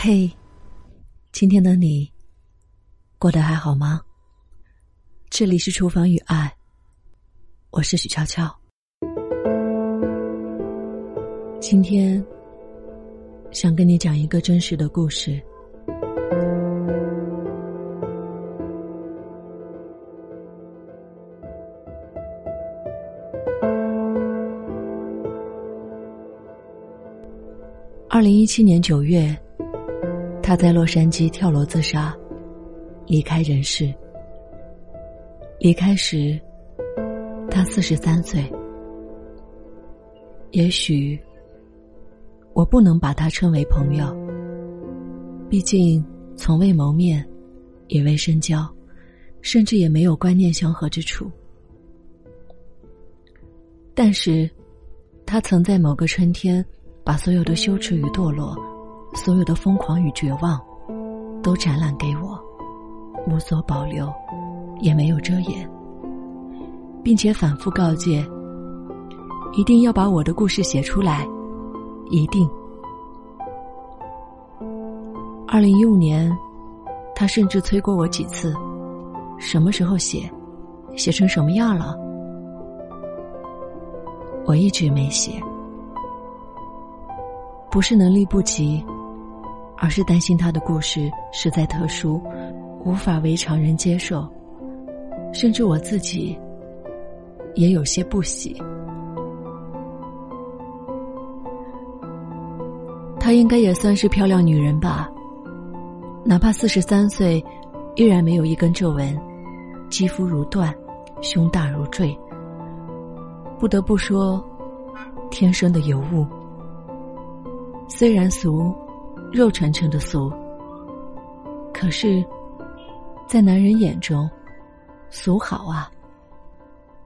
嘿，今天的你过得还好吗？这里是厨房与爱，我是许悄悄。今天想跟你讲一个真实的故事。二零一七年九月。他在洛杉矶跳楼自杀，离开人世。离开时，他四十三岁。也许我不能把他称为朋友，毕竟从未谋面，也未深交，甚至也没有观念相合之处。但是，他曾在某个春天，把所有的羞耻与堕落。所有的疯狂与绝望，都展览给我，无所保留，也没有遮掩，并且反复告诫：一定要把我的故事写出来，一定。二零一五年，他甚至催过我几次，什么时候写，写成什么样了？我一直没写，不是能力不及。而是担心他的故事实在特殊，无法为常人接受，甚至我自己也有些不喜。她应该也算是漂亮女人吧，哪怕四十三岁，依然没有一根皱纹，肌肤如缎，胸大如坠。不得不说，天生的尤物。虽然俗。肉沉沉的俗，可是，在男人眼中，俗好啊。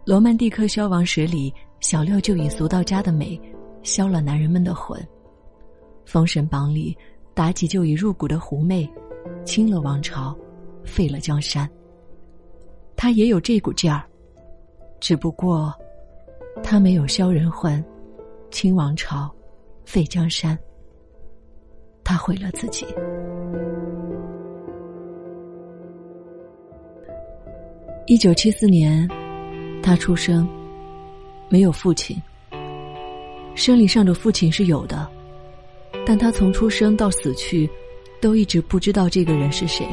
罗曼蒂克消亡史里，小六就以俗到家的美，消了男人们的魂。封神榜里，妲己就以入骨的狐媚，清了王朝，废了江山。他也有这股劲儿，只不过，他没有消人魂，清王朝，废江山。他毁了自己。一九七四年，他出生，没有父亲。生理上的父亲是有的，但他从出生到死去，都一直不知道这个人是谁。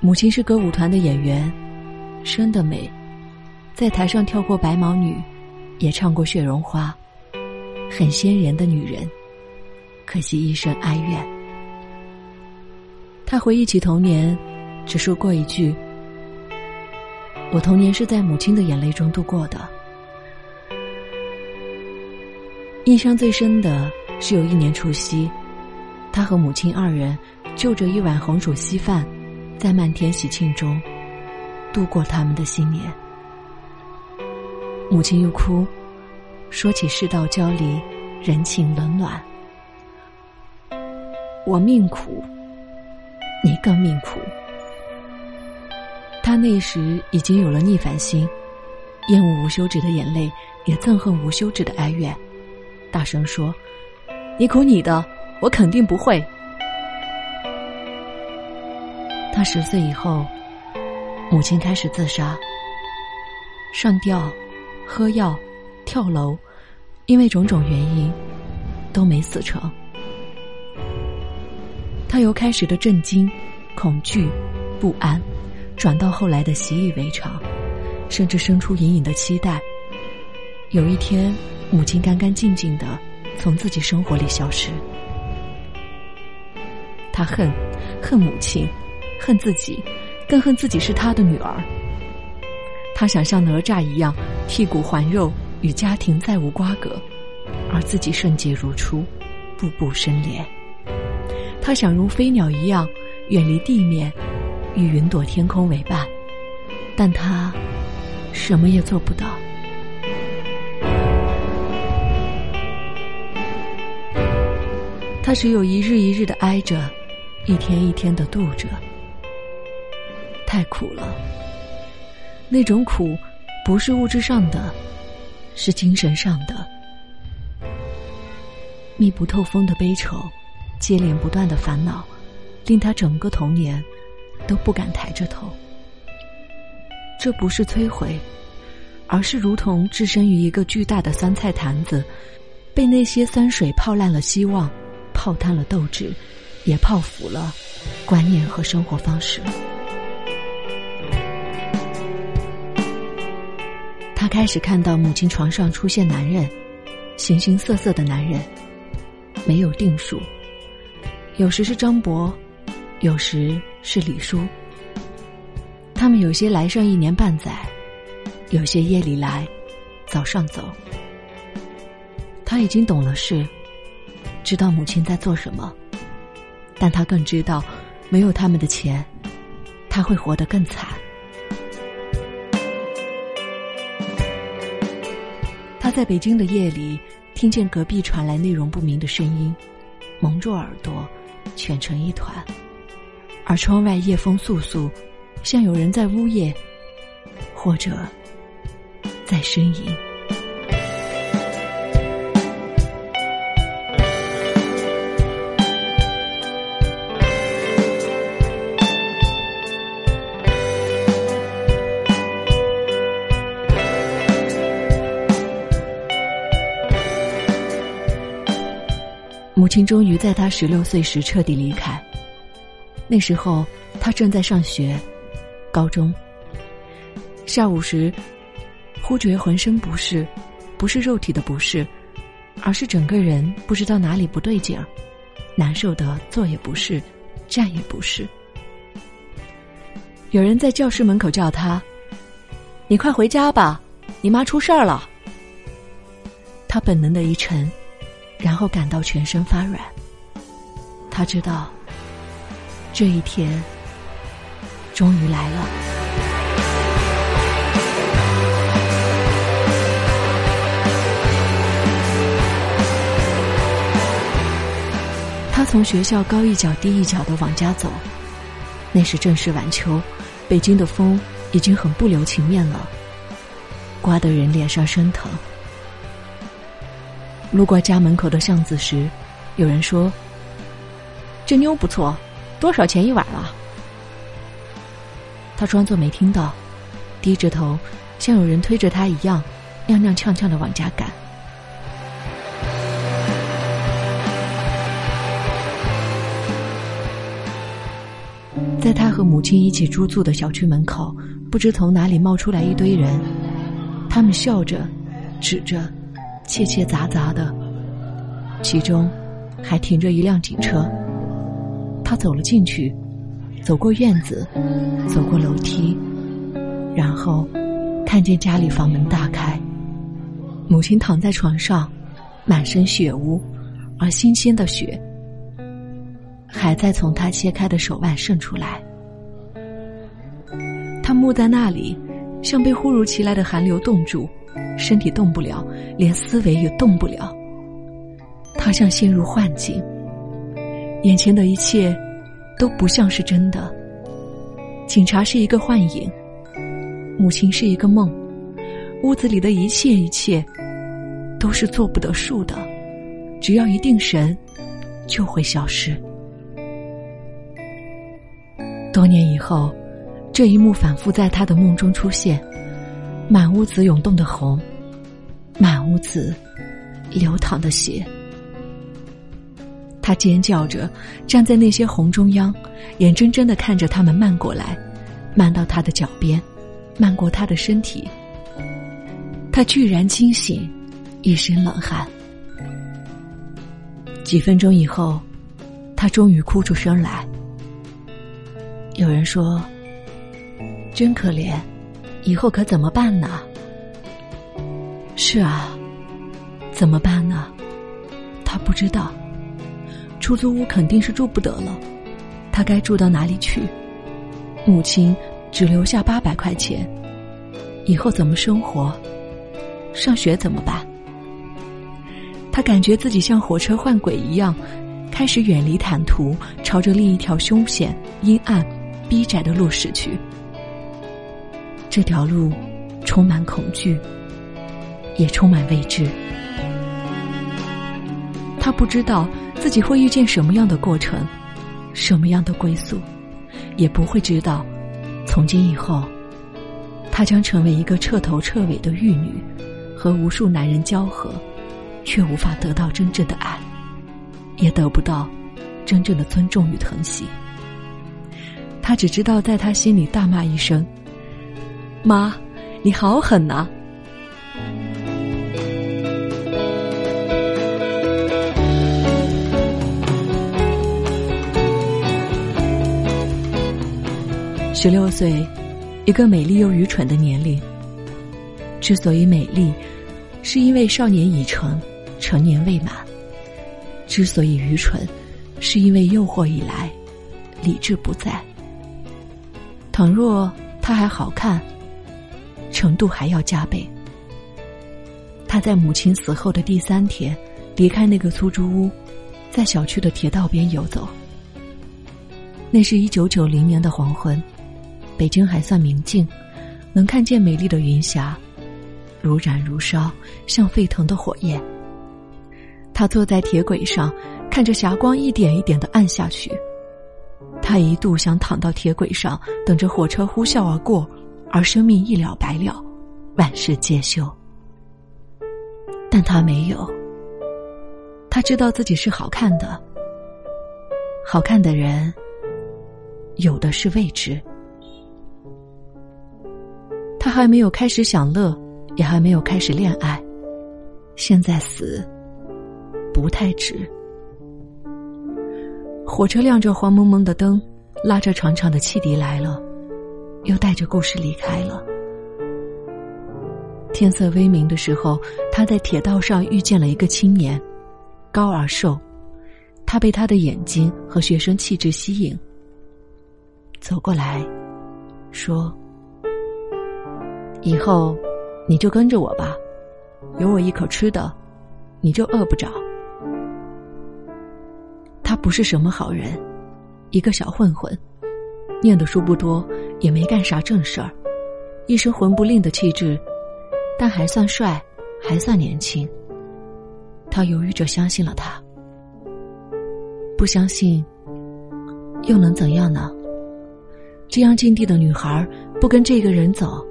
母亲是歌舞团的演员，生的美，在台上跳过白毛女，也唱过血绒花，很仙人的女人。可惜一生哀怨。他回忆起童年，只说过一句：“我童年是在母亲的眼泪中度过的。”印象最深的是有一年除夕，他和母亲二人就着一碗红薯稀饭，在漫天喜庆中度过他们的新年。母亲又哭，说起世道交离，人情冷暖。我命苦，你更命苦。他那时已经有了逆反心，厌恶无休止的眼泪，也憎恨无休止的哀怨，大声说：“你苦你的，我肯定不会。”他十岁以后，母亲开始自杀，上吊、喝药、跳楼，因为种种原因，都没死成。他由开始的震惊、恐惧、不安，转到后来的习以为常，甚至生出隐隐的期待。有一天，母亲干干净净的从自己生活里消失。他恨，恨母亲，恨自己，更恨自己是他的女儿。他想像哪吒一样剔骨还肉，与家庭再无瓜葛，而自己圣洁如初，步步生莲。他想如飞鸟一样远离地面，与云朵天空为伴，但他什么也做不到。他只有一日一日的挨着，一天一天的度着，太苦了。那种苦，不是物质上的，是精神上的，密不透风的悲愁。接连不断的烦恼，令他整个童年都不敢抬着头。这不是摧毁，而是如同置身于一个巨大的酸菜坛子，被那些酸水泡烂了希望，泡瘫了斗志，也泡腐了观念和生活方式。他开始看到母亲床上出现男人，形形色色的男人，没有定数，有时是张博，有时是李叔。他们有些来上一年半载，有些夜里来，早上走。他已经懂了事，知道母亲在做什么，但他更知道，没有他们的钱，他会活得更惨。他在北京的夜里，听见隔壁传来内容不明的声音，蒙住耳朵，蜷成一团，而窗外夜风簌簌。像有人在呜咽，或者在呻吟。母亲终于在他十六岁时彻底离开。那时候，他正在上学。高中下午时，忽觉浑身不适，不是肉体的不适，而是整个人不知道哪里不对劲儿，难受的坐也不是，站也不是。有人在教室门口叫他：“你快回家吧，你妈出事儿了。”他本能的一沉，然后感到全身发软。他知道这一天。终于来了。他从学校高一脚低一脚的往家走，那时正是晚秋，北京的风已经很不留情面了，刮得人脸上生疼。路过家门口的巷子时，有人说：“这妞不错，多少钱一晚啊？”他装作没听到，低着头，像有人推着他一样，踉踉跄跄的往家赶。在他和母亲一起租住的小区门口，不知从哪里冒出来一堆人，他们笑着，指着，切切杂杂的，其中还停着一辆警车。他走了进去。走过院子，走过楼梯，然后看见家里房门大开，母亲躺在床上，满身血污，而新鲜的血还在从他切开的手腕渗出来。他木在那里，像被忽如其来的寒流冻住，身体动不了，连思维也动不了。他像陷入幻境，眼前的一切。都不像是真的。警察是一个幻影，母亲是一个梦，屋子里的一切一切，都是做不得数的。只要一定神，就会消失。多年以后，这一幕反复在他的梦中出现：满屋子涌动的红，满屋子流淌的血。他尖叫着站在那些红中央，眼睁睁的看着他们漫过来，漫到他的脚边，漫过他的身体。他居然惊醒，一身冷汗。几分钟以后，他终于哭出声来。有人说：“真可怜，以后可怎么办呢？”是啊，怎么办呢？他不知道。出租屋肯定是住不得了，他该住到哪里去？母亲只留下八百块钱，以后怎么生活？上学怎么办？他感觉自己像火车换轨一样，开始远离坦途，朝着另一条凶险、阴暗、逼窄的路驶去。这条路充满恐惧，也充满未知。他不知道。自己会遇见什么样的过程，什么样的归宿，也不会知道，从今以后，她将成为一个彻头彻尾的玉女，和无数男人交合，却无法得到真正的爱，也得不到真正的尊重与疼惜。他只知道在他心里大骂一声：“妈，你好狠呐！”十六岁，一个美丽又愚蠢的年龄。之所以美丽，是因为少年已成，成年未满；之所以愚蠢，是因为诱惑已来，理智不在。倘若他还好看，程度还要加倍。他在母亲死后的第三天，离开那个出租屋，在小区的铁道边游走。那是一九九零年的黄昏，北京还算明净，能看见美丽的云霞，如燃如烧，像沸腾的火焰。他坐在铁轨上，看着霞光一点一点的暗下去。他一度想躺到铁轨上，等着火车呼啸而过，而生命一了百了，万事皆休。但他没有。他知道自己是好看的，好看的人有的是未知。他还没有开始享乐，也还没有开始恋爱，现在死不太值。火车亮着黄蒙蒙的灯，拉着长长的汽笛来了，又带着故事离开了。天色微明的时候，他在铁道上遇见了一个青年，高而瘦，他被他的眼睛和学生气质吸引，走过来，说：“以后你就跟着我吧，有我一口吃的，你就饿不着。”他不是什么好人，一个小混混，念的书不多，也没干啥正事儿，一身混不吝的气质，但还算帅，还算年轻。他犹豫着相信了他，不相信又能怎样呢？这样境地的女孩，不跟这个人走，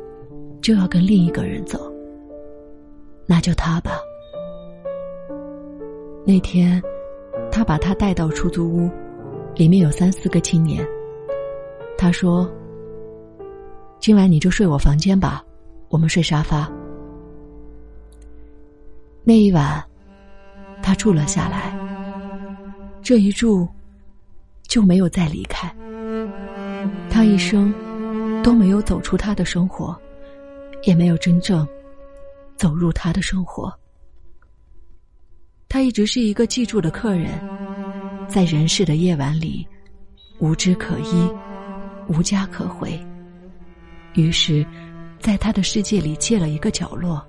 就要跟另一个人走。那就他吧。那天。他把他带到出租屋，里面有三四个青年。他说：“今晚你就睡我房间吧，我们睡沙发。”那一晚，他住了下来。这一住，就没有再离开。他一生都没有走出他的生活，也没有真正走入他的生活。他一直是一个记住的客人，在人世的夜晚里，无枝可依，无家可回。于是，在他的世界里借了一个角落，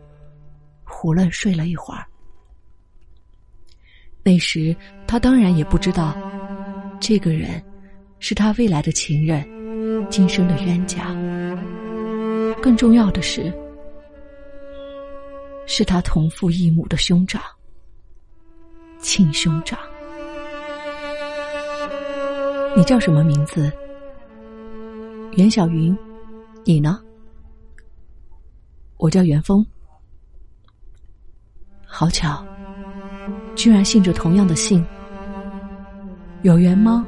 胡乱睡了一会儿。那时，他当然也不知道，这个人是他未来的情人，今生的冤家。更重要的是，是他同父异母的兄长。亲兄长，你叫什么名字？袁小云，你呢？我叫袁峰。好巧，居然姓着同样的姓，有缘吗？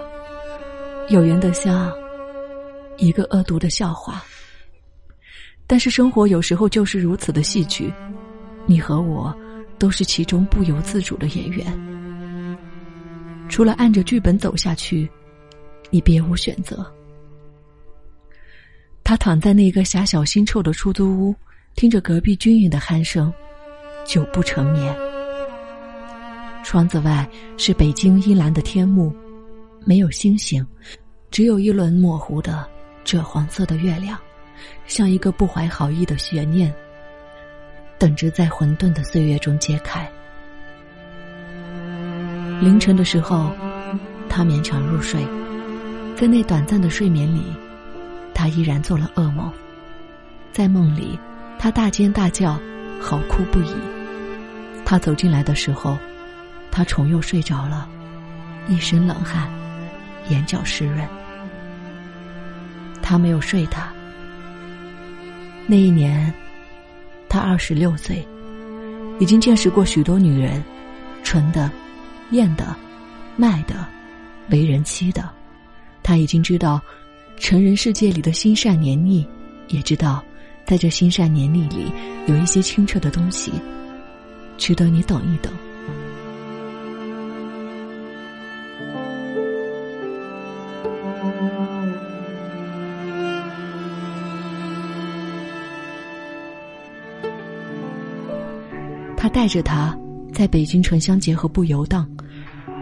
有缘的像一个恶毒的笑话。但是生活有时候就是如此的戏剧，你和我。都是其中不由自主的演员，除了按着剧本走下去，你别无选择。他躺在那个狭小腥臭的出租屋，听着隔壁均匀的鼾声，久不成眠。窗子外是北京阴蓝的天幕，没有星星，只有一轮模糊的赭黄色的月亮，像一个不怀好意的悬念。等着在混沌的岁月中揭开。凌晨的时候，他勉强入睡，在那短暂的睡眠里，他依然做了噩梦。在梦里，他大尖大叫，嚎哭不已。他走进来的时候，他重又睡着了，一身冷汗，眼角湿润。他没有睡他。那一年，他二十六岁，已经见识过许多女人，纯的、艳的、卖的、为人妻的。他已经知道，成人世界里的心善黏腻，也知道，在这心善黏腻里，有一些清澈的东西，值得你等一等。带着他在北京城乡结合部游荡，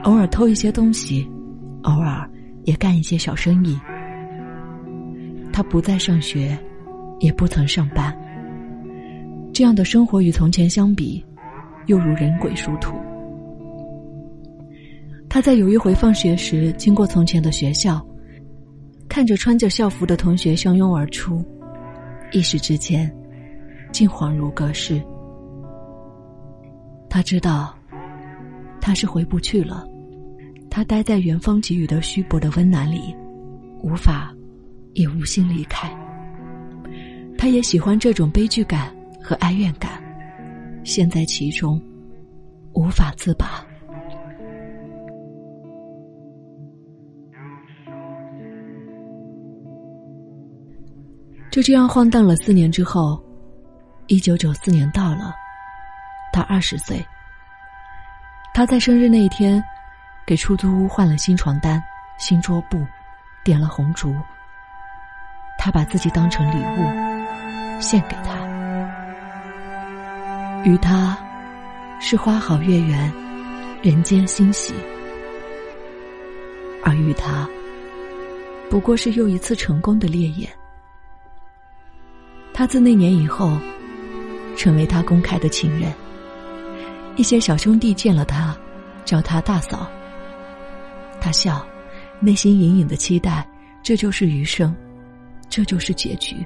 偶尔偷一些东西，偶尔也干一些小生意。他不再上学，也不曾上班。这样的生活与从前相比，又如人鬼殊途。他在有一回放学时经过从前的学校，看着穿着校服的同学相拥而出，一时之间，竟恍如隔世。他知道，他是回不去了。他待在元芳给予的虚薄的温暖里，无法，也无心离开。他也喜欢这种悲剧感和哀怨感，陷在其中，无法自拔。就这样晃荡了四年之后，一九九四年到了。他二十岁，他在生日那一天，给出租屋换了新床单、新桌布，点了红烛。他把自己当成礼物，献给他。与他，是花好月圆，人间欣喜；而与他，不过是又一次成功的烈焰。他自那年以后，成为他公开的情人。一些小兄弟见了他，叫他大嫂。他笑，内心隐隐的期待，这就是余生，这就是结局。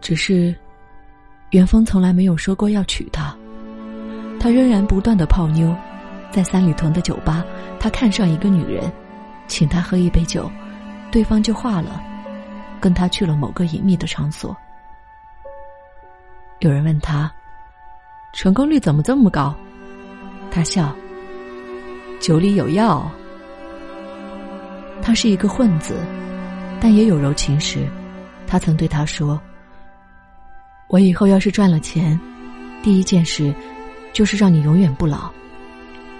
只是，元丰从来没有说过要娶她，他仍然不断的泡妞，在三里屯的酒吧，他看上一个女人，请她喝一杯酒，对方就化了，跟他去了某个隐秘的场所。有人问他。成功率怎么这么高？他笑。酒里有药。他是一个混子，但也有柔情时。他曾对他说：“我以后要是赚了钱，第一件事就是让你永远不老，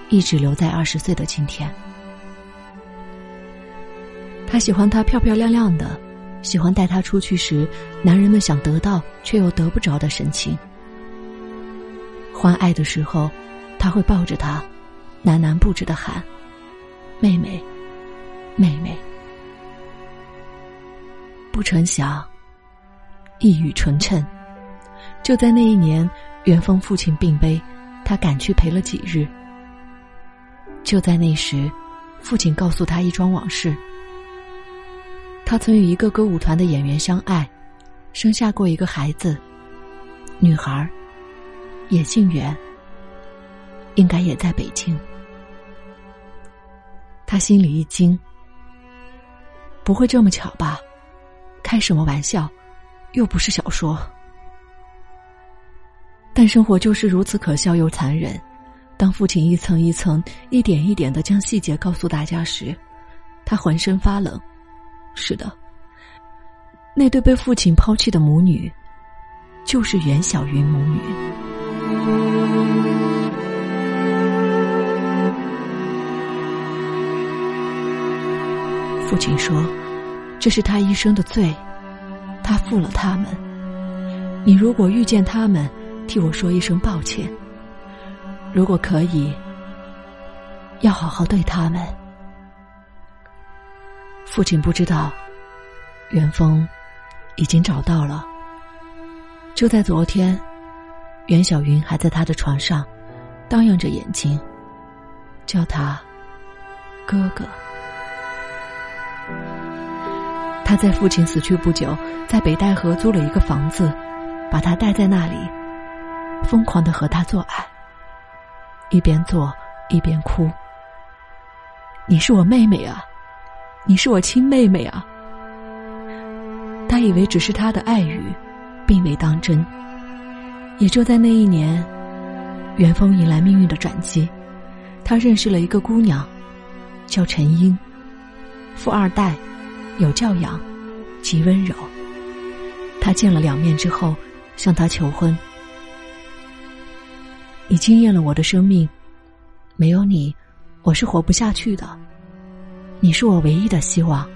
一直留在二十岁的今天。”他喜欢她漂漂亮亮的，喜欢带她出去时，男人们想得到却又得不着的神情。欢爱的时候，他会抱着她，喃喃不止的喊：“妹妹，妹妹。”不成想，一语成谶。就在那一年，元丰父亲病危，他赶去陪了几日。就在那时，父亲告诉他一桩往事：他曾与一个歌舞团的演员相爱，生下过一个孩子，女孩儿。也姓袁，应该也在北京。他心里一惊，不会这么巧吧？开什么玩笑？又不是小说。但生活就是如此可笑又残忍。当父亲一层一层、一点一点的将细节告诉大家时，他浑身发冷。是的，那对被父亲抛弃的母女，就是袁小云母女。父亲说：“这是他一生的罪，他负了他们。你如果遇见他们，替我说一声抱歉。如果可以，要好好对他们。”父亲不知道，元丰已经找到了。就在昨天。袁小云还在他的床上，荡漾着眼睛，叫他哥哥。他在父亲死去不久，在北戴河租了一个房子，把他带在那里，疯狂的和他做爱。一边做一边哭。你是我妹妹啊，你是我亲妹妹啊。他以为只是他的爱语，并未当真。也就在那一年，元丰迎来命运的转机，他认识了一个姑娘，叫陈英，富二代，有教养，极温柔。他见了两面之后，向她求婚。你惊艳了我的生命，没有你，我是活不下去的。你是我唯一的希望。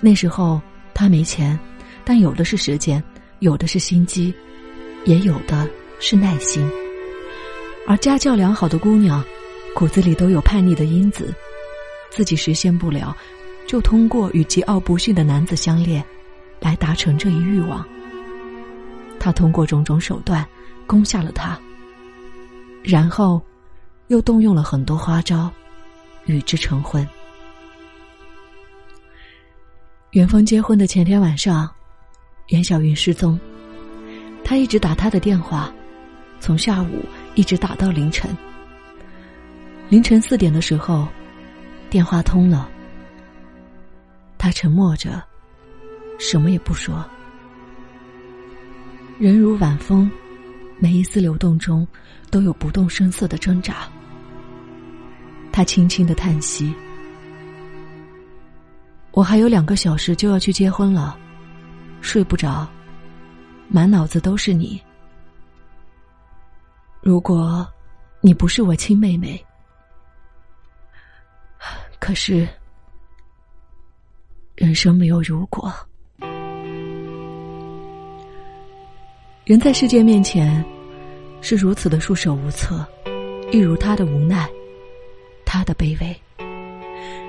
那时候他没钱，但有的是时间，有的是心机，也有的是耐心。而家教良好的姑娘，骨子里都有叛逆的因子，自己实现不了，就通过与桀骜不驯的男子相恋，来达成这一欲望。他通过种种手段攻下了他，然后又动用了很多花招，与之成婚。元丰结婚的前天晚上，袁小云失踪。他一直打他的电话，从下午一直打到凌晨。凌晨四点的时候，电话通了。他沉默着，什么也不说。人如晚风，每一丝流动中都有不动声色的挣扎。他轻轻的叹息。我还有两个小时就要去结婚了，睡不着，满脑子都是你。如果你不是我亲妹妹，可是人生没有如果。人在世界面前是如此的束手无策，一如他的无奈，他的卑微，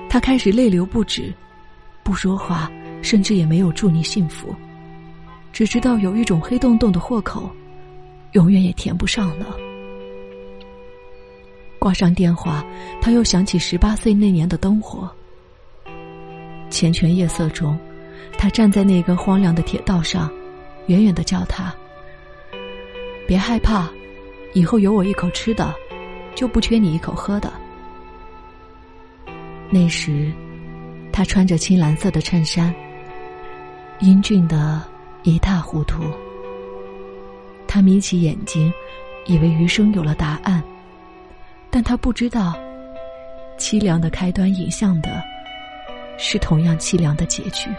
他开始泪流不止。不说话，甚至也没有祝你幸福，只知道有一种黑洞洞的豁口，永远也填不上了。挂上电话，他又想起十八岁那年的灯火。缱绻夜色中，他站在那根荒凉的铁道上，远远的叫他：“别害怕，以后有我一口吃的，就不缺你一口喝的。”那时。他穿着青蓝色的衬衫，英俊的一塌糊涂。他眯起眼睛，以为余生有了答案，但他不知道，凄凉的开端引向的，是同样凄凉的结局。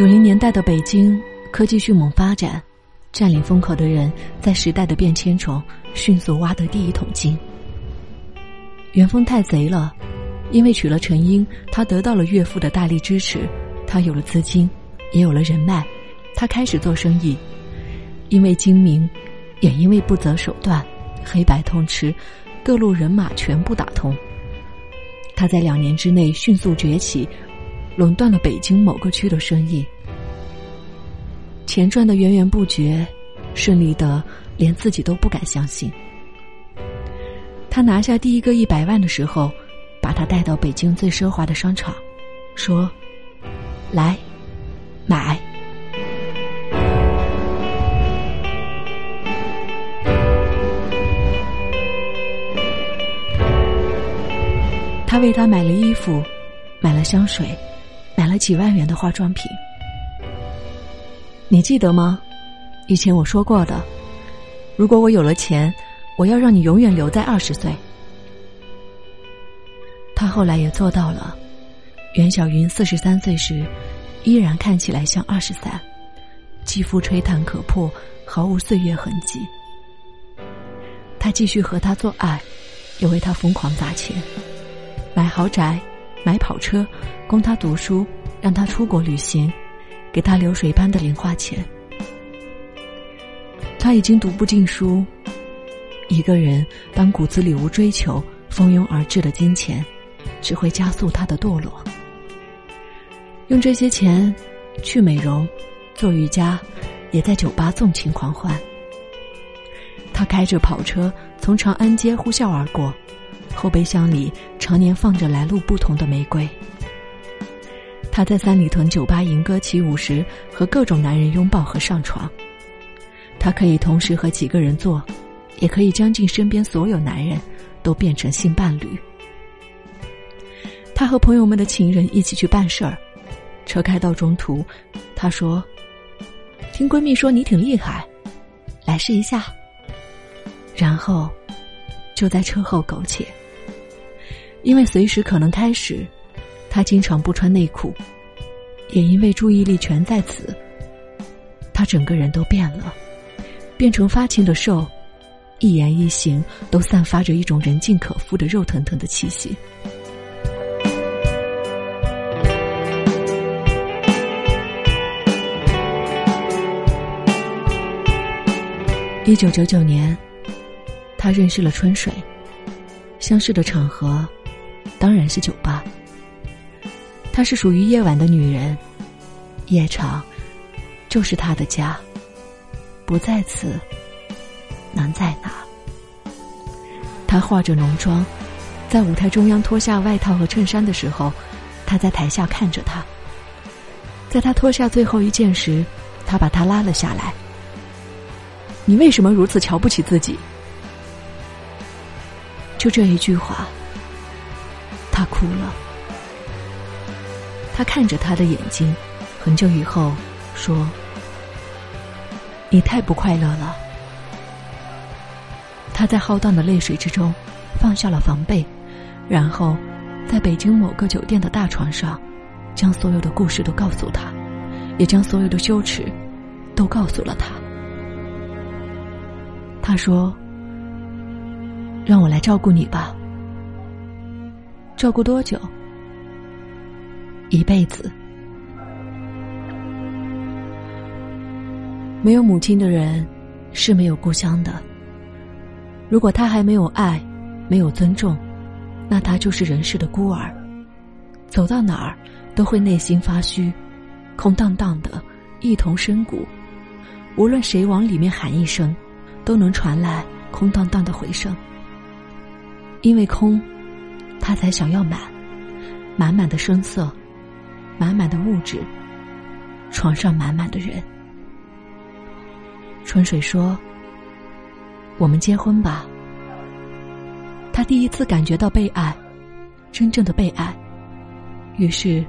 九零年代的北京，科技迅猛发展，占领风口的人在时代的变迁中迅速挖得第一桶金。元丰太贼了，因为娶了陈英，他得到了岳父的大力支持，他有了资金，也有了人脉，他开始做生意。因为精明，也因为不择手段，黑白通吃，各路人马全部打通。他在两年之内迅速崛起。垄断了北京某个区的生意，钱赚的源源不绝，顺利的连自己都不敢相信。他拿下第一个一百万的时候，把他带到北京最奢华的商场，说：“来，买。”他为他买了衣服，买了香水。买了几万元的化妆品，你记得吗？以前我说过的，如果我有了钱，我要让你永远留在二十岁。他后来也做到了。袁小云四十三岁时，依然看起来像二十三，肌肤吹弹可破，毫无岁月痕迹。他继续和他做爱，也为他疯狂砸钱，买豪宅。买跑车，供他读书，让他出国旅行，给他流水般的零花钱。他已经读不进书，一个人当骨子里无追求、蜂拥而至的金钱，只会加速他的堕落。用这些钱去美容、做瑜伽，也在酒吧纵情狂欢。他开着跑车从长安街呼啸而过，后备箱里常年放着来路不同的玫瑰。他在三里屯酒吧吟歌起舞时，和各种男人拥抱和上床。他可以同时和几个人做，也可以将近身边所有男人都变成性伴侣。他和朋友们的情人一起去办事儿，车开到中途，他说：“听闺蜜说你挺厉害，来试一下。”然后就在车后苟且，因为随时可能开始。他经常不穿内裤，也因为注意力全在此，他整个人都变了，变成发情的兽，一言一行都散发着一种人尽可夫的肉腾腾的气息。一九九九年，他认识了春水，相识的场合当然是酒吧。她是属于夜晚的女人，夜场就是她的家。不在此，能在哪？她化着浓妆，在舞台中央脱下外套和衬衫的时候，他在台下看着她。在她脱下最后一件时，他把她拉了下来。你为什么如此瞧不起自己？就这一句话，他哭了。他看着他的眼睛，很久以后说：“你太不快乐了。”他在浩荡的泪水之中放下了防备，然后在北京某个酒店的大床上，将所有的故事都告诉他，也将所有的羞耻都告诉了他。他说：“让我来照顾你吧。”照顾多久？一辈子，没有母亲的人是没有故乡的。如果他还没有爱，没有尊重，那他就是人世的孤儿，走到哪儿都会内心发虚，空荡荡的，一同深谷。无论谁往里面喊一声，都能传来空荡荡的回声。因为空，他才想要满，满满的声色。满满的物质，床上满满的人。春水说：“我们结婚吧。”他第一次感觉到被爱，真正的被爱。于是，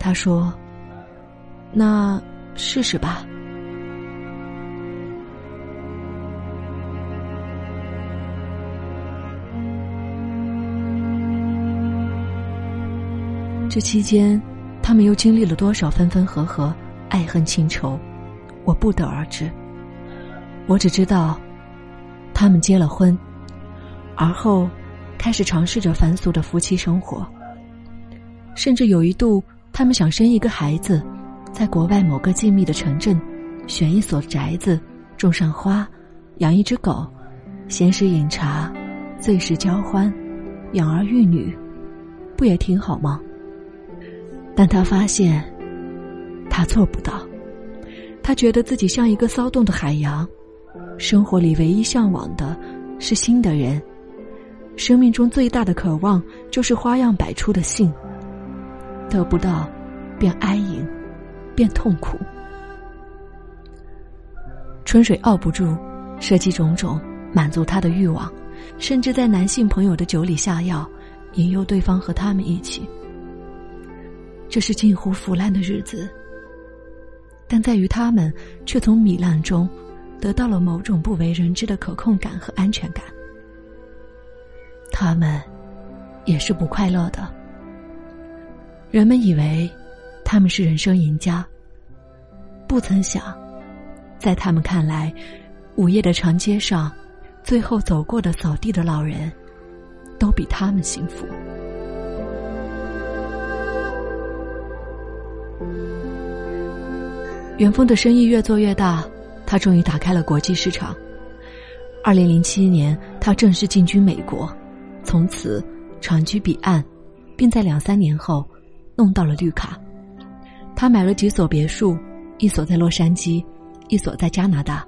他说：“那试试吧。”这期间。他们又经历了多少分分合合、爱恨情仇，我不得而知。我只知道，他们结了婚，而后开始尝试着凡俗的夫妻生活。甚至有一度，他们想生一个孩子，在国外某个静谧的城镇，选一所宅子，种上花，养一只狗，闲时饮茶，醉时交欢，养儿育女，不也挺好吗？但他发现，他做不到。他觉得自己像一个骚动的海洋，生活里唯一向往的是新的人，生命中最大的渴望就是花样百出的性。得不到，便哀吟，便痛苦。春水傲不住，设计种种满足他的欲望，甚至在男性朋友的酒里下药，引诱对方和他们一起。这是近乎腐烂的日子，但在于他们却从糜烂中得到了某种不为人知的可控感和安全感。他们也是不快乐的。人们以为他们是人生赢家，不曾想，在他们看来，午夜的长街上，最后走过的扫地的老人，都比他们幸福。元丰的生意越做越大，他终于打开了国际市场。二零零七年，他正式进军美国，从此长居彼岸，并在两三年后弄到了绿卡。他买了几所别墅，一所在洛杉矶，一所在加拿大，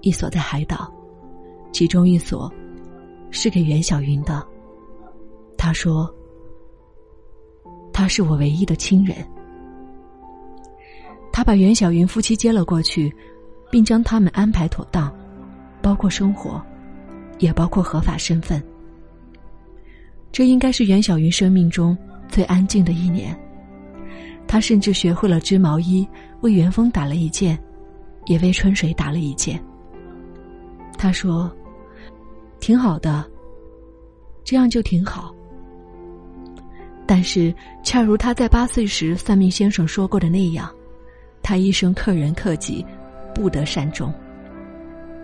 一所在海岛。其中一所是给袁小云的。他说：“他是我唯一的亲人。”他把袁小云夫妻接了过去，并将他们安排妥当，包括生活，也包括合法身份。这应该是袁小云生命中最安静的一年。他甚至学会了织毛衣，为元丰打了一件，也为春水打了一件。他说：“挺好的，这样就挺好。”但是，恰如他在八岁时算命先生说过的那样，他一生克人克己，不得善终。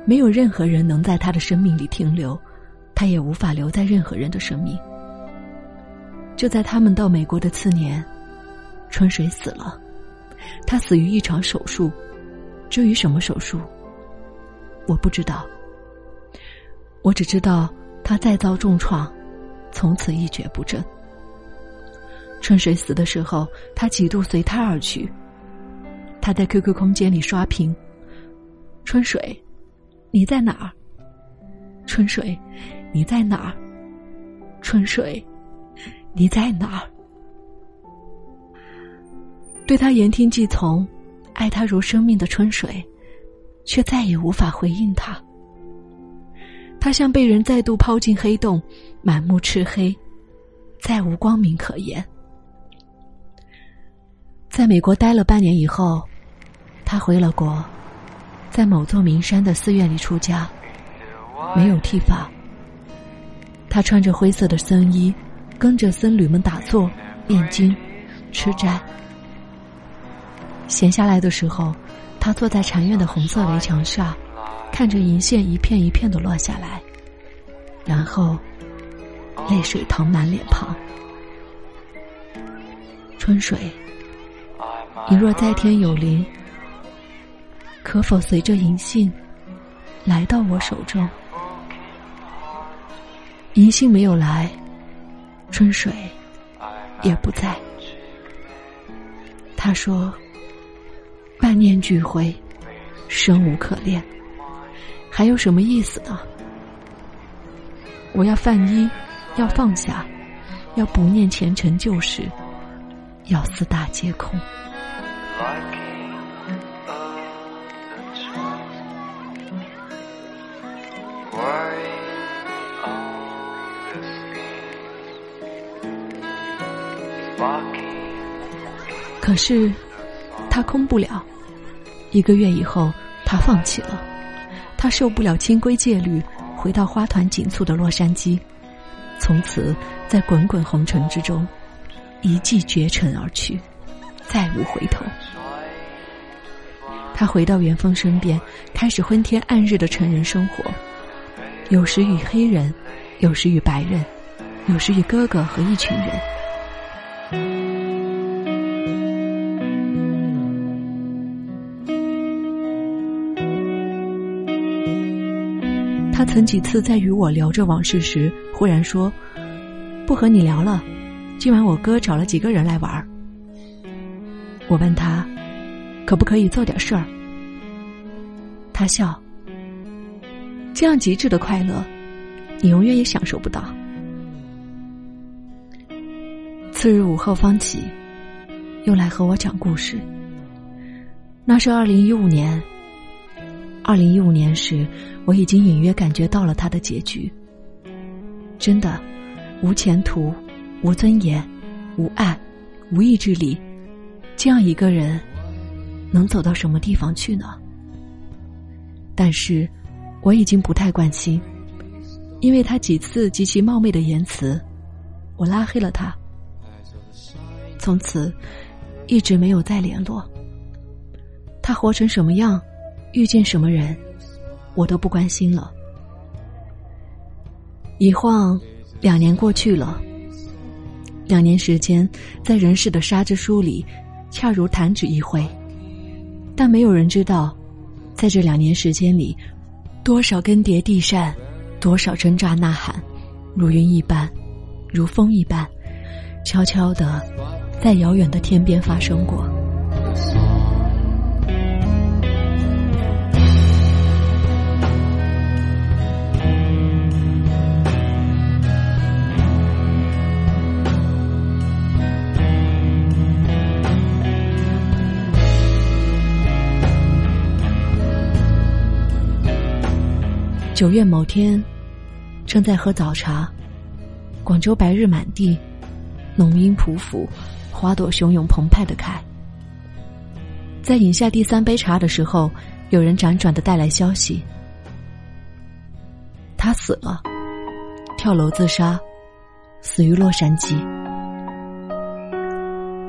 没有任何人能在他的生命里停留，他也无法留在任何人的生命。就在他们到美国的次年。春水死了，他死于一场手术。至于什么手术，我不知道。我只知道他再遭重创，从此一蹶不振。春水死的时候，他几度随他而去。他在 QQ 空间里刷屏：“春水，你在哪儿？春水，你在哪儿？春水，你在哪儿？”对他言听计从、爱他如生命的春水，却再也无法回应他。他像被人再度抛进黑洞，满目赤黑，再无光明可言。在美国待了半年以后，他回了国，在某座名山的寺院里出家，没有剃发。他穿着灰色的僧衣，跟着僧侣们打坐、念经、吃斋。闲下来的时候，他坐在禅院的红色围墙上，看着银线一片一片的落下来，然后泪水淌满脸庞。春水，你若在天有灵，可否随着银杏来到我手中？银杏没有来，春水也不在。他说。万念俱灰，生无可恋，还有什么意思呢？我要泛衣，要放下，要不念前尘旧事，要四大皆空。是，他空不了。一个月以后，他放弃了。他受不了清规戒律，回到花团锦簇的洛杉矶，从此在滚滚红尘之中，一骑绝尘而去，再无回头。他回到元丰身边，开始昏天暗日的成人生活，有时与黑人，有时与白人，有时与哥哥和一群人。曾几次在与我聊着往事时，忽然说：“不和你聊了，今晚我哥找了几个人来玩。”我问他：“可不可以做点事儿？”他笑：“这样极致的快乐，你永远也享受不到。”次日午后方起，又来和我讲故事。那是二零一五年。二零一五年时，我已经隐约感觉到了他的结局。真的，无前途，无尊严，无爱，无意志力，这样一个人，能走到什么地方去呢？但是，我已经不太关心，因为他几次极其冒昧的言辞，我拉黑了他。从此，一直没有再联络。他活成什么样？遇见什么人，我都不关心了。一晃，两年过去了。两年时间，在人世的沙之书里，恰如弹指一挥。但没有人知道，在这两年时间里，多少更迭地扇，多少挣扎呐喊，如云一般，如风一般，悄悄的，在遥远的天边发生过。九月某天，正在喝早茶，广州白日满地，浓荫匍匐，花朵汹涌澎湃的开。在饮下第三杯茶的时候，有人辗转的带来消息：他死了，跳楼自杀，死于洛杉矶。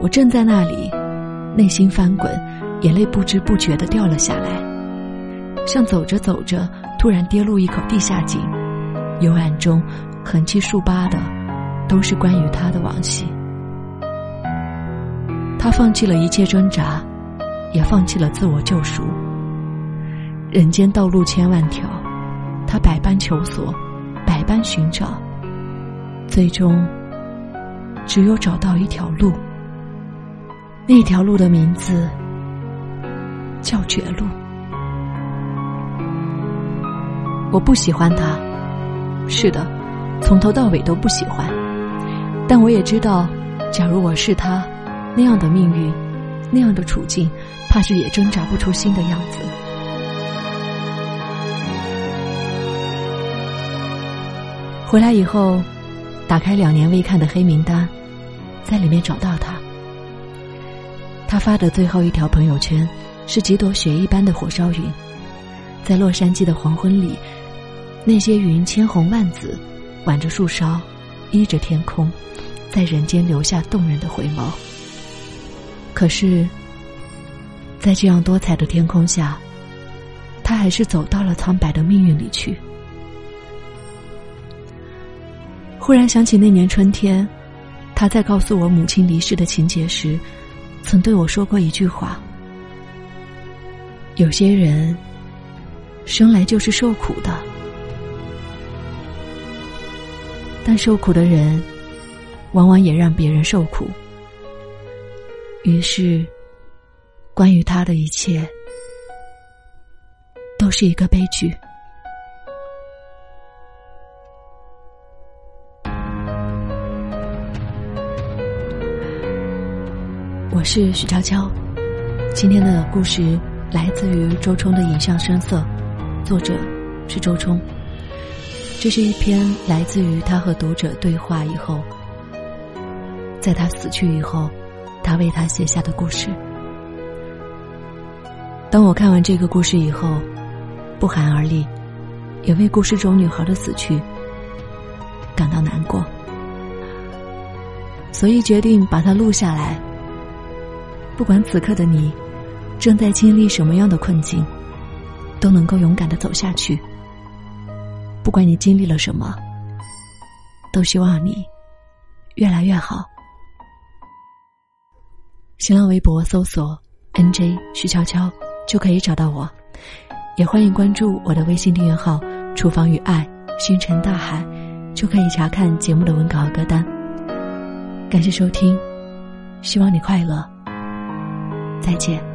我正在那里，内心翻滚，眼泪不知不觉的掉了下来，像走着走着突然跌入一口地下井，幽暗中横七竖八的都是关于他的往昔。他放弃了一切挣扎。也放弃了自我救赎。人间道路千万条，他百般求索，百般寻找，最终只有找到一条路。那条路的名字叫绝路。我不喜欢他，是的，从头到尾都不喜欢。但我也知道，假如我是他，那样的命运，那样的处境。怕是也挣扎不出新的样子。回来以后，打开两年未看的黑名单，在里面找到他。他发的最后一条朋友圈是几朵雪一般的火烧云，在洛杉矶的黄昏里，那些云千红万紫，挽着树梢，依着天空，在人间留下动人的回眸。可是。在这样多彩的天空下，他还是走到了苍白的命运里去。忽然想起那年春天，他在告诉我母亲离世的情节时，曾对我说过一句话：“有些人生来就是受苦的，但受苦的人，往往也让别人受苦。”于是。关于他的一切，都是一个悲剧。我是许悄悄，今天的故事来自于周冲的《影像声色》，作者是周冲。这是一篇来自于他和读者对话以后，在他死去以后，他为他写下的故事。当我看完这个故事以后，不寒而栗，也为故事中女孩的死去感到难过，所以决定把它录下来。不管此刻的你正在经历什么样的困境，都能够勇敢的走下去。不管你经历了什么，都希望你越来越好。新浪微博搜索 “nj 徐悄悄”。就可以找到我，也欢迎关注我的微信订阅号“厨房与爱，星辰大海”，就可以查看节目的文稿和歌单。感谢收听，希望你快乐，再见。